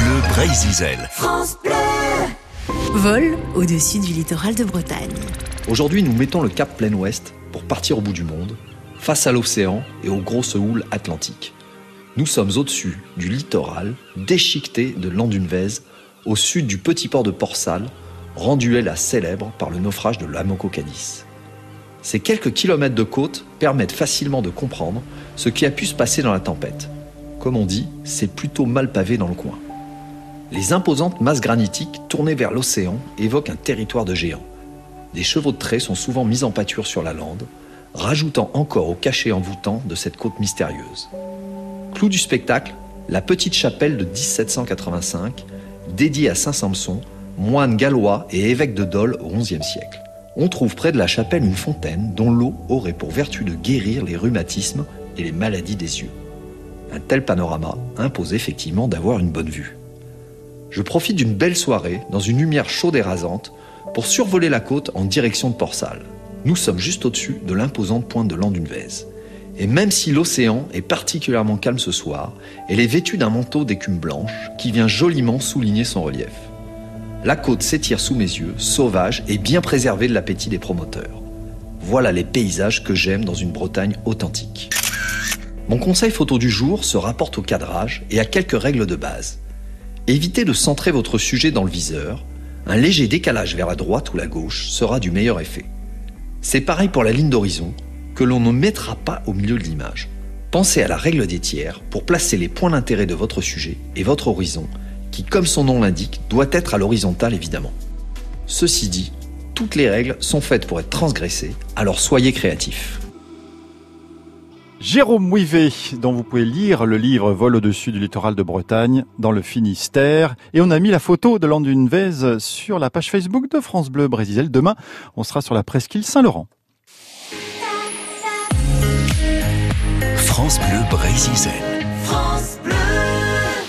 Bleu Brésil. France Bleu. Vol au-dessus du littoral de Bretagne. Aujourd'hui, nous mettons le cap plein ouest pour partir au bout du monde, face à l'océan et aux grosses houles atlantiques. Nous sommes au-dessus du littoral déchiqueté de Landunvez, au sud du petit port de Port-Salle, rendu là célèbre par le naufrage de l'Amoco Cadiz. Ces quelques kilomètres de côte permettent facilement de comprendre ce qui a pu se passer dans la tempête. Comme on dit, c'est plutôt mal pavé dans le coin. Les imposantes masses granitiques tournées vers l'océan évoquent un territoire de géants. Des chevaux de trait sont souvent mis en pâture sur la lande, rajoutant encore au cachet envoûtant de cette côte mystérieuse. Clou du spectacle, la petite chapelle de 1785, dédiée à Saint Samson, moine gallois et évêque de Dole au XIe siècle. On trouve près de la chapelle une fontaine dont l'eau aurait pour vertu de guérir les rhumatismes et les maladies des yeux. Un tel panorama impose effectivement d'avoir une bonne vue je profite d'une belle soirée dans une lumière chaude et rasante pour survoler la côte en direction de Port-Salle. Nous sommes juste au-dessus de l'imposante pointe de Landunvez. Et même si l'océan est particulièrement calme ce soir, elle est vêtue d'un manteau d'écume blanche qui vient joliment souligner son relief. La côte s'étire sous mes yeux, sauvage et bien préservée de l'appétit des promoteurs. Voilà les paysages que j'aime dans une Bretagne authentique. Mon conseil photo du jour se rapporte au cadrage et à quelques règles de base. Évitez de centrer votre sujet dans le viseur. Un léger décalage vers la droite ou la gauche sera du meilleur effet. C'est pareil pour la ligne d'horizon, que l'on ne mettra pas au milieu de l'image. Pensez à la règle des tiers pour placer les points d'intérêt de votre sujet et votre horizon, qui, comme son nom l'indique, doit être à l'horizontale évidemment. Ceci dit, toutes les règles sont faites pour être transgressées, alors soyez créatifs. Jérôme Mouivet, dont vous pouvez lire le livre Vol au-dessus du littoral de Bretagne, dans le Finistère. Et on a mis la photo de Landunvez sur la page Facebook de France Bleu Brésil. Demain, on sera sur la presqu'île Saint-Laurent. France Bleu Brésil.